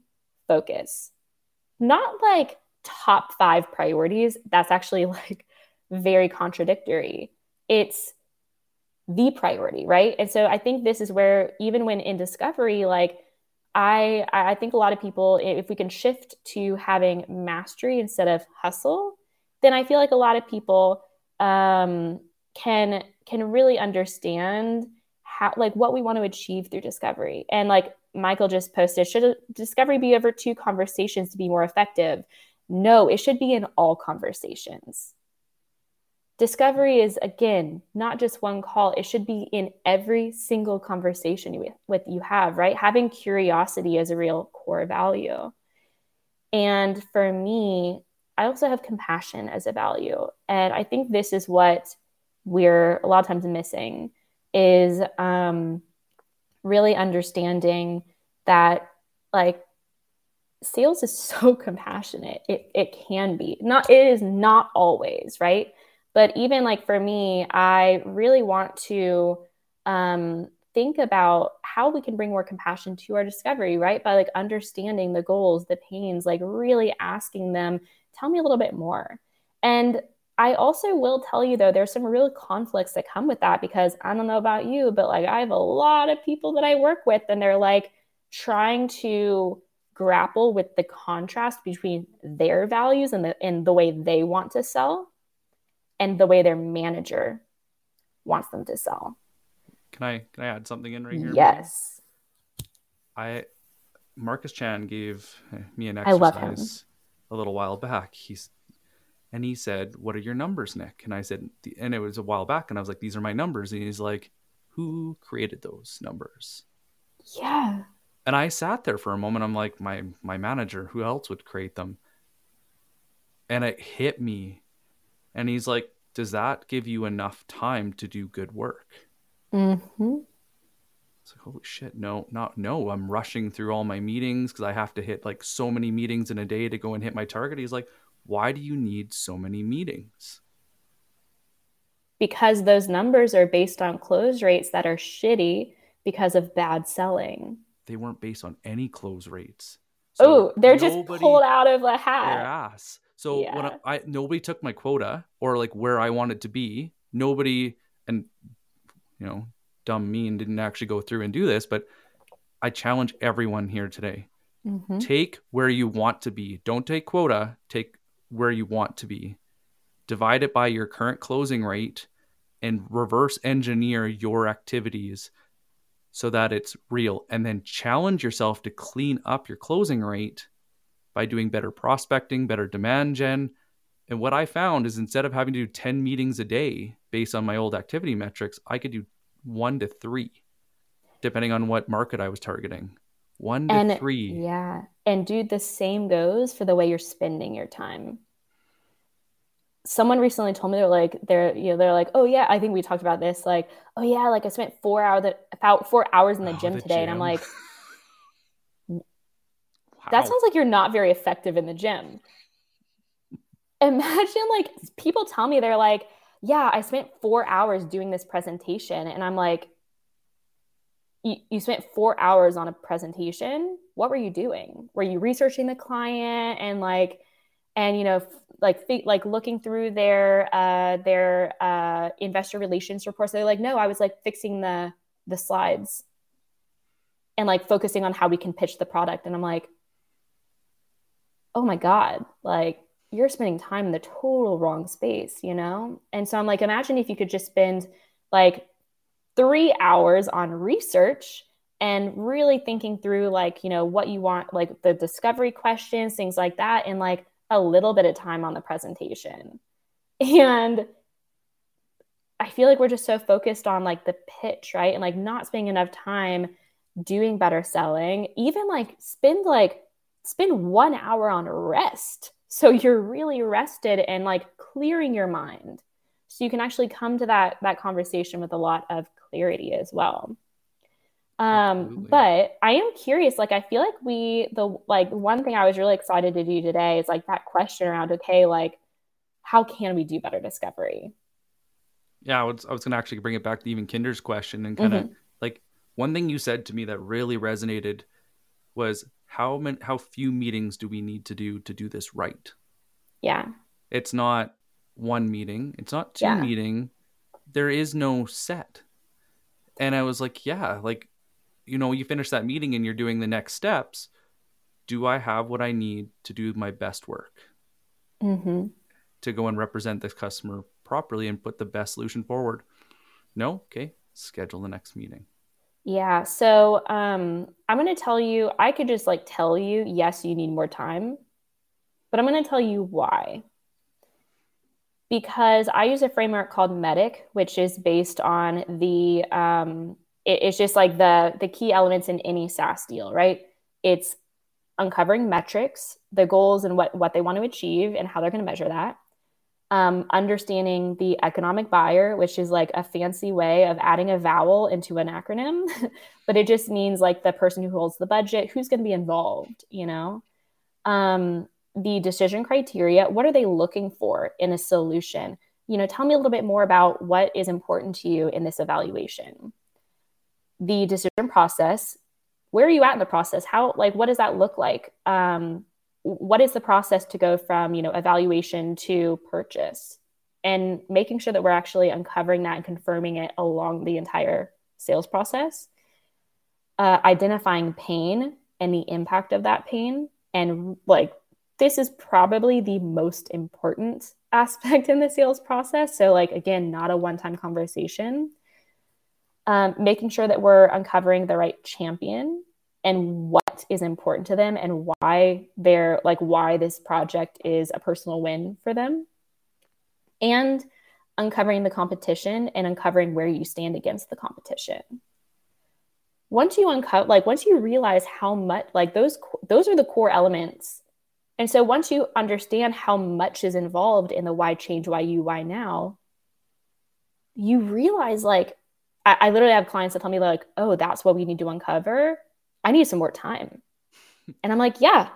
focus. Not like top five priorities. That's actually like very contradictory. It's the priority, right? And so I think this is where even when in discovery, like I I think a lot of people, if we can shift to having mastery instead of hustle, then I feel like a lot of people um, can can really understand how like what we want to achieve through discovery and like Michael just posted, should discovery be over two conversations to be more effective? No, it should be in all conversations. Discovery is again not just one call, it should be in every single conversation you, with you have, right? Having curiosity as a real core value. And for me, I also have compassion as a value. And I think this is what we're a lot of times missing is um, really understanding that like sales is so compassionate. It, it can be. Not it is not always right? But even like for me i really want to um, think about how we can bring more compassion to our discovery right? By like understanding the goals the pains like really asking them tell me a little bit more. And I also will tell you though, there's some real conflicts that come with that because I don't know about you, but like I have a lot of people that I work with and they're like trying to grapple with the contrast between their values and the and the way they want to sell and the way their manager wants them to sell. Can I can I add something in right here? Yes. I Marcus Chan gave me an I love him. exercise a little while back. He's and he said, "What are your numbers, Nick?" And I said, and it was a while back, and I was like, "These are my numbers." And he's like, "Who created those numbers?" Yeah. And I sat there for a moment. I'm like, "My my manager. Who else would create them?" And it hit me. And he's like, "Does that give you enough time to do good work?" Mm-hmm. It's like, holy shit, no, not no. I'm rushing through all my meetings because I have to hit like so many meetings in a day to go and hit my target. He's like, why do you need so many meetings? Because those numbers are based on close rates that are shitty because of bad selling. They weren't based on any close rates. oh, they're just pulled out of a hat. ass. So when I, I nobody took my quota or like where I wanted to be. Nobody and you know, dumb me and didn't actually go through and do this, but I challenge everyone here today. Mhm. Take where you want to be. Don't take quota, take where you want to be. Divide it by your current closing rate and reverse engineer your activities so that it's real. And then challenge yourself to clean up your closing rate by doing better prospecting, better demand gen. And what I found is instead of having to do 10 meetings a day based on my old activity metrics, I could do one to three, depending on what market I was targeting. One to And three. yeah, and dude, the same goes for the way you're spending your time. Someone recently told me they're like they're you know they're like oh yeah I think we talked about this like oh yeah like I spent four hour the, about four hours in the Oh, gym the today and I'm like Wow. that sounds like you're not very effective in the gym. Imagine like people tell me they're like, yeah, I spent four hours doing this presentation. And I'm like, you, you spent four hours on a presentation. What were you doing? Were you researching the client and like, and you know, like like looking through their uh, their uh, investor relations reports? They're like, no, I was like fixing the the slides and like focusing on how we can pitch the product. And I'm like, oh my God, like you're spending time in the total wrong space, you know? And so I'm like, imagine if you could just spend like three hours on research and really thinking through like, you know, what you want, like the discovery questions, things like that, and like a little bit of time on the presentation. And I feel like we're just so focused on like the pitch, right? And like not spending enough time doing better selling, even like spend like spend one hour on rest. So you're really rested and like clearing your mind. So you can actually come to that that conversation with a lot of clarity as well. Um, but I am curious, like I feel like we the like one thing I was really excited to do today is like that question around, okay, like how can we do better discovery? Yeah, I was, I was going to actually bring it back to even Kinder's question and kind of Mhm. like one thing you said to me that really resonated was how many, how few meetings do we need to do to do this right? Yeah. It's not one meeting, it's not two Yeah. meeting. There is no set. And I was like, yeah, like you know, you finish that meeting and you're doing the next steps. Do I have what I need to do my best work? Mm-hmm. to go and represent this customer properly and put the best solution forward. No? Okay. Schedule the next meeting. Yeah. So um, I'm going to tell you, I could just like tell you, yes, you need more time, but I'm going to tell you why. Because I use a framework called MEDDIC, which is based on the, um, it- it's just like the the key elements in any SaaS deal, right? It's uncovering metrics, the goals, and what what they want to achieve, and how they're going to measure that um, understanding the economic buyer, which is like a fancy way of adding a vowel into an acronym, but it just means like the person who holds the budget, who's going to be involved, you know? Um, the decision criteria, what are they looking for in a solution? You know, tell me a little bit more about what is important to you in this evaluation. The decision process, where are you at in the process? How, like, what does that look like? Um, what is the process to go from you know evaluation to purchase and making sure that we're actually uncovering that and confirming it along the entire sales process. Uh, identifying pain and the impact of that pain. And like, this is probably the most important aspect in the sales process. So, like, again, not a one time conversation. Um, making sure that we're uncovering the right champion and what is important to them and why they're like why this project is a personal win for them and uncovering the competition and uncovering where you stand against the competition once you uncover like once you realize how much like those those are the core elements and so once you understand how much is involved in the why change why you why now you realize like I, I literally have clients that tell me like oh that's what we need to uncover. I need some more time. And i'm like yeah.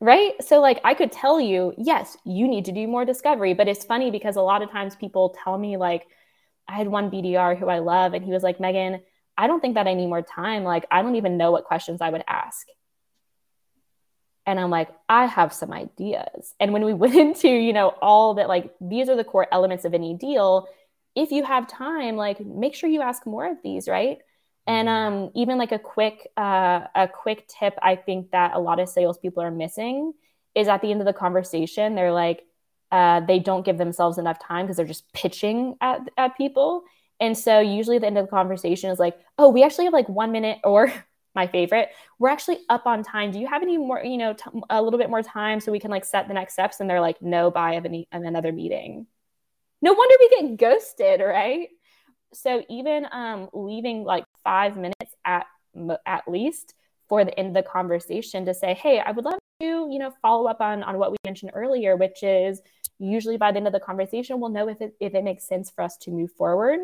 Right? So like i could tell you yes you need to do more discovery. But it's funny because a lot of times people tell me like i had one bdr who i love and he was like Meghann I don't think that I need more time. Like, I don't even know what questions I would ask. And I'm like, I have some ideas. And when we went into, you know, all that, like, these are the core elements of any deal. If you have time, like, make sure you ask more of these, right? And mm-hmm. um, even like a quick, uh, a quick tip, I think that a lot of salespeople are missing is at the end of the conversation, they're like, uh, they don't give themselves enough time because they're just pitching at, at people and so usually the end of the conversation is like, oh, we actually have like one minute or my favorite, we're actually up on time. Do you have any more, you know, t- a little bit more time so we can like set the next steps? And they're like, no, bye, I have any, another meeting. No wonder we get ghosted, right? So even um, leaving like five minutes at at least for the end of the conversation to say, hey, I would love to, you know, follow up on on what we mentioned earlier, which is usually by the end of the conversation, we'll know if it if it makes sense for us to move forward.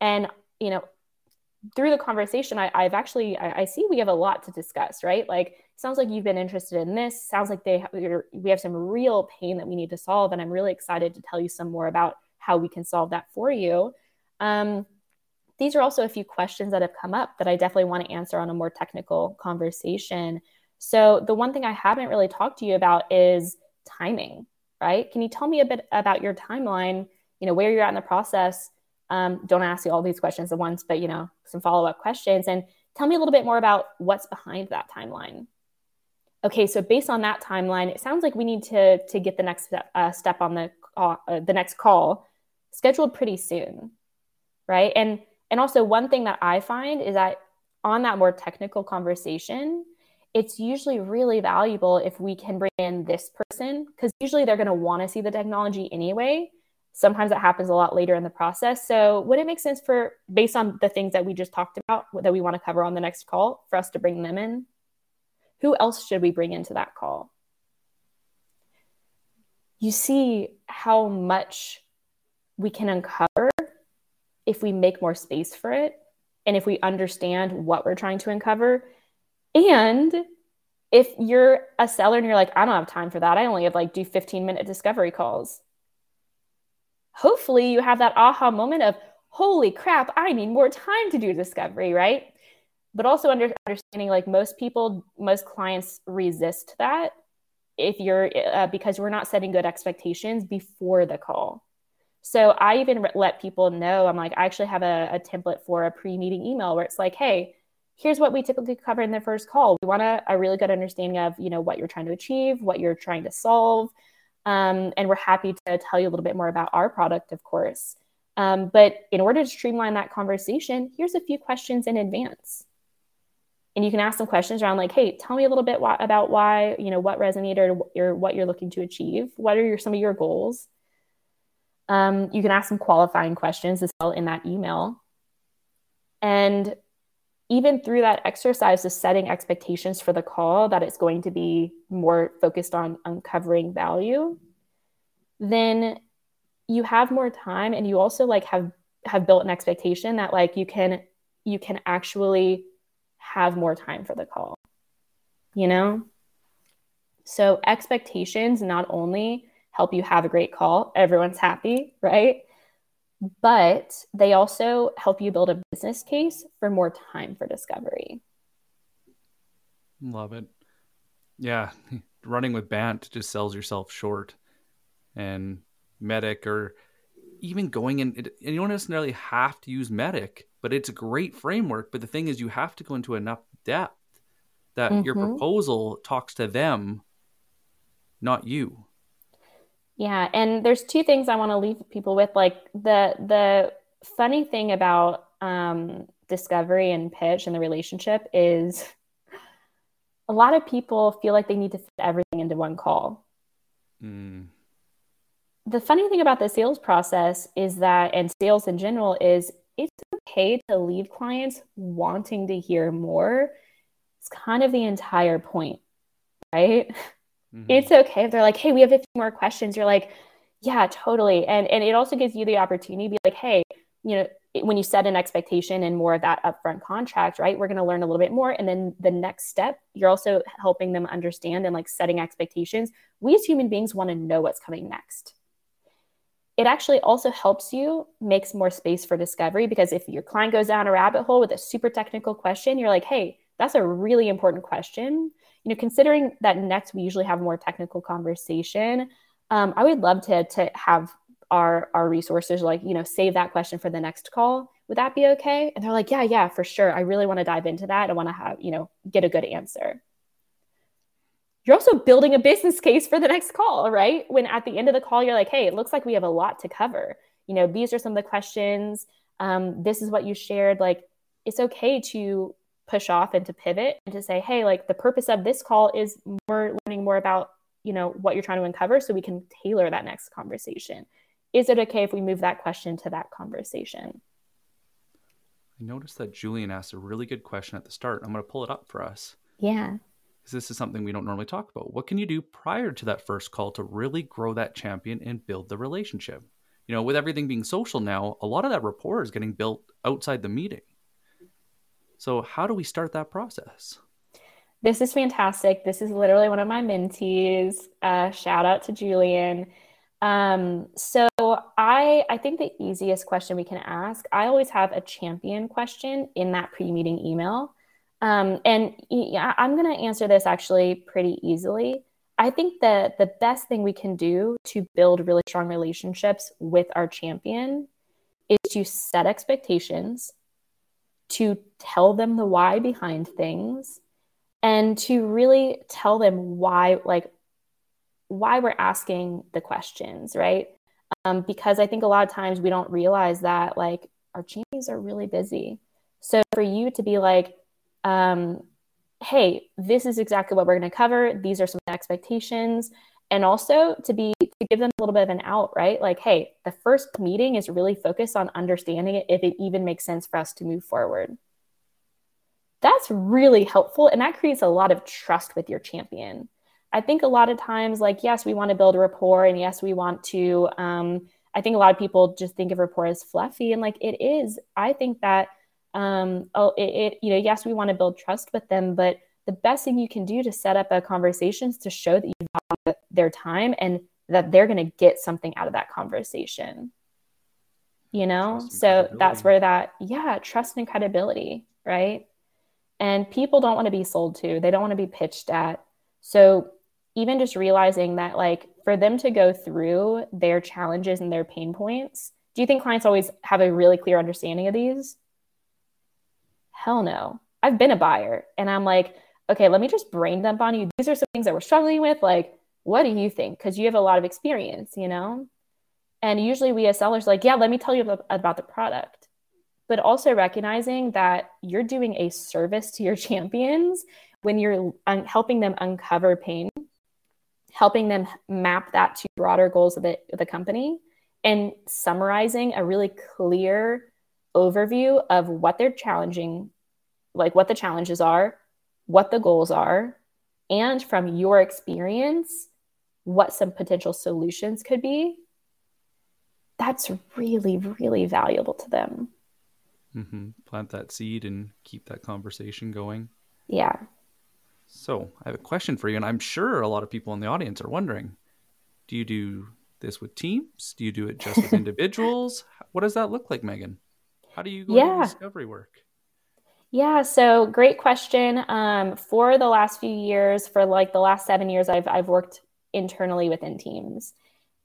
And, you know, through the conversation, I, have actually, I, I, see we have a lot to discuss, right? Like, sounds like you've been interested in this. Sounds like they we have some real pain that we need to solve. And I'm really excited to tell you some more about how we can solve that for you. Um, these are also a few questions that have come up that I definitely want to answer on a more technical conversation. So, the one thing I haven't really talked to you about is timing, right? Can you tell me a bit about your timeline, you know, where you're at in the process? Um, don't ask you all these questions at once, but you know, some follow up questions and tell me a little bit more about what's behind that timeline. Okay, so based on that timeline, it sounds like we need to to get the next step, uh, step on the uh, the next call scheduled pretty soon, right? And and also one thing that I find is that on that more technical conversation, it's usually really valuable if we can bring in this person because usually they're going to want to see the technology anyway Sometimes that happens a lot later in the process. So, would it make sense for, based on the things that we just talked about that we want to cover on the next call, for us to bring them in? Who else should we bring into that call? You see how much we can uncover if we make more space for it and if we understand what we're trying to uncover. And if you're a seller and you're like, I don't have time for that, I only have like do 15 minute discovery calls hopefully you have that aha moment of, holy crap, I need more time to do discovery, right? But also under, understanding like most people, most clients resist that if you're uh, because we're not setting good expectations before the call. So I even let people know I'm like, I actually have a, a template for a pre meeting email where it's like, hey, here's what we typically cover in the first call. We want a, a really good understanding of, you know, what you're trying to achieve, what you're trying to solve, um, and we're happy to tell you a little bit more about our product, of course. Um, but in order to streamline that conversation, here's a few questions in advance. And you can ask some questions around like, hey, tell me a little bit about why, you know, what resonated or what you're looking to achieve. What are your, some of your goals? Um, you can ask some qualifying questions as well in that email. And even through that exercise of setting expectations for the call that it's going to be more focused on uncovering value then you have more time and you also like have have built an expectation that like you can you can actually have more time for the call you know? So expectations not only help you have a great call everyone's happy right but they also help you build a business case for more time for discovery. Love it. Yeah, running with Bant just sells yourself short. And MEDDIC or even going in, and you don't necessarily have to use MEDDIC, but it's a great framework. But the thing is, you have to go into enough depth that mm-hmm. your proposal talks to them, not you. Yeah, and there's two things I want to leave people with. Like the the funny thing about um, discovery and pitch and the relationship is a lot of people feel like they need to fit everything into one call. Mm. The funny thing about the sales process is that, and sales in general, is it's okay to leave clients wanting to hear more. It's kind of the entire point, right? Mm-hmm. It's okay if they're like, hey, we have 50 more questions. You're like, yeah, totally. And and it also gives you the opportunity to be like, hey, you know, when you set an expectation and more of that upfront contract, right? We're going to learn a little bit more. And then the next step, you're also helping them understand and like setting expectations. We as human beings want to know what's coming next. It actually also helps you makes more space for discovery because if your client goes down a rabbit hole with a super technical question, you're like, hey, that's a really important question. You know, considering that next we usually have more technical conversation, um, I would love to to have our our resources like you know save that question for the next call. Would that be okay? And they're like yeah yeah for sure. I really want to dive into that. I want to have you know get a good answer. You're also building a business case for the next call right? When at the end of the call you're like hey it looks like we have a lot to cover. You know these are some of the questions. Um, this is what you shared. Like it's okay to push off and to pivot and to say hey like the purpose of this call is more learning more about you know what you're trying to uncover so we can tailor that next conversation is it okay if we move that question to that conversation? I noticed that Julian asked a really good question at the start. I'm going to pull it up for us. Yeah. Because this is something we don't normally talk about. What can you do prior to that first call to really grow that champion and build the relationship? You know, with everything being social now, a lot of that rapport is getting built outside the meeting. So, how do we start that process? This is fantastic. This is literally one of my mentees. Uh, shout out to Julian. Um, so I I think the easiest question we can ask, I always have a champion question in that pre-meeting email. Um, and yeah, I'm going to answer this actually pretty easily. I think that the best thing we can do to build really strong relationships with our champion is to set expectations, to tell them the why behind things, and to really tell them why, like, why we're asking the questions, right? Um, because I think a lot of times we don't realize that like our champions are really busy. So for you to be like, um, hey, this is exactly what we're going to cover. These are some expectations. And also to be to give them a little bit of an out, right? Like, hey, the first meeting is really focused on understanding it if it even makes sense for us to move forward. That's really helpful. And that creates a lot of trust with your champion. I think a lot of times, like, yes, we want to build rapport and yes, we want to. Um, I think a lot of people just think of rapport as fluffy and like it is. I think that, um, oh, it, it, you know, yes, we want to build trust with them, but the best thing you can do to set up a conversation is to show that you value their time and that they're going to get something out of that conversation. You know, so that's where that, yeah, trust and credibility, right? And people don't want to be sold to, they don't want to be pitched at. So even just realizing that like for them to go through their challenges and their pain points do you think clients always have a really clear understanding of these hell no i've been a buyer and i'm like okay let me just brain dump on you these are some things that we're struggling with like what do you think? Because you have a lot of experience you know? And usually we as sellers like yeah let me tell you about, the product. But also recognizing that you're doing a service to your champions when you're un- helping them uncover pain helping them map that to broader goals of the, of the company and summarizing a really clear overview of what they're challenging, like what the challenges are, what the goals are, and from your experience, what some potential solutions could be. That's really, really valuable to them. Mm-hmm. Plant that seed and keep that conversation going. Yeah. So I have a question for you, and I'm sure a lot of people in the audience are wondering: Do you do this with teams? Do you do it just with individuals? What does that look like, Meghann? How do you go yeah. discovery work? Yeah, so great question. Um, for the last few years, for like the last seven years, I've I've worked internally within teams,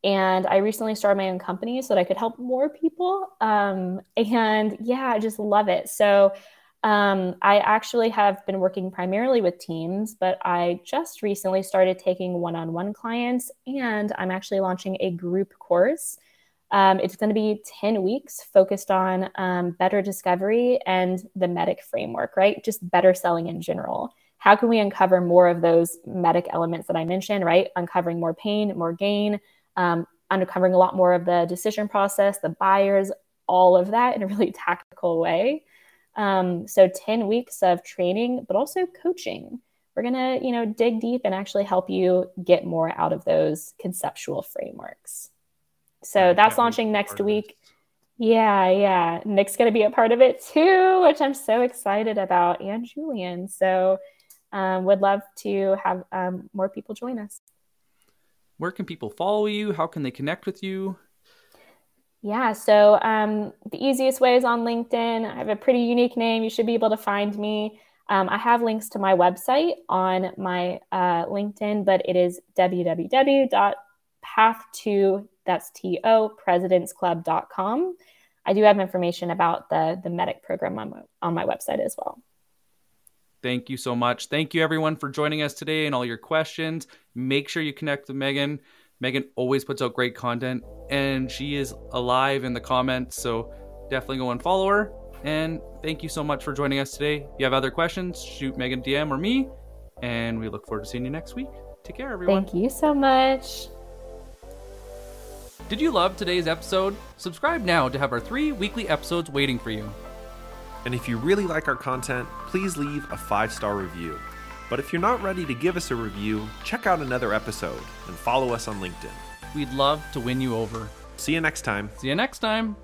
And I recently started my own company so that I could help more people. Um, and yeah, I just love it. So um, I actually have been working primarily with teams, but I just recently started taking one on one clients, and I'm actually launching a group course. Um, it's going to be 10 weeks focused on um, better discovery and the MEDDIC framework, right? Just better selling in general. How can we uncover more of those MEDDIC elements that I mentioned, right? Uncovering more pain, more gain, um, uncovering a lot more of the decision process, the buyers, all of that in a really tactical way. Um, so 10 weeks of training, but also coaching. We're gonna, you know, dig deep and actually help you get more out of those conceptual frameworks. So that's launching next week. Yeah, yeah. Nick's gonna be a part of it too, which I'm so excited about, and Julian. So um, would love to have um, more people join us. Where can people follow you? How can they connect with you? Yeah, so um, the easiest way is on LinkedIn. I have a pretty unique name. You should be able to find me. Um, I have links to my website on my uh, LinkedIn, but it is www.path2, that's T-O, presidentsclub.com. I do have information about the, the MEDDIC program on my, on my website as well. Thank you so much. Thank you, everyone, for joining us today and all your questions. Make sure you connect with Meghann. Meghann always puts out great content and she is alive in the comments. So definitely go and follow her. And thank you so much for joining us today. If you have other questions, shoot Meghann DM or me. And we look forward to seeing you next week. Take care, everyone. Thank you so much. Did you love today's episode? Subscribe now to have our three weekly episodes waiting for you. And if you really like our content, please leave a five star review. But if you're not ready to give us a review, check out another episode and follow us on LinkedIn. We'd love to win you over. See you next time. See you next time.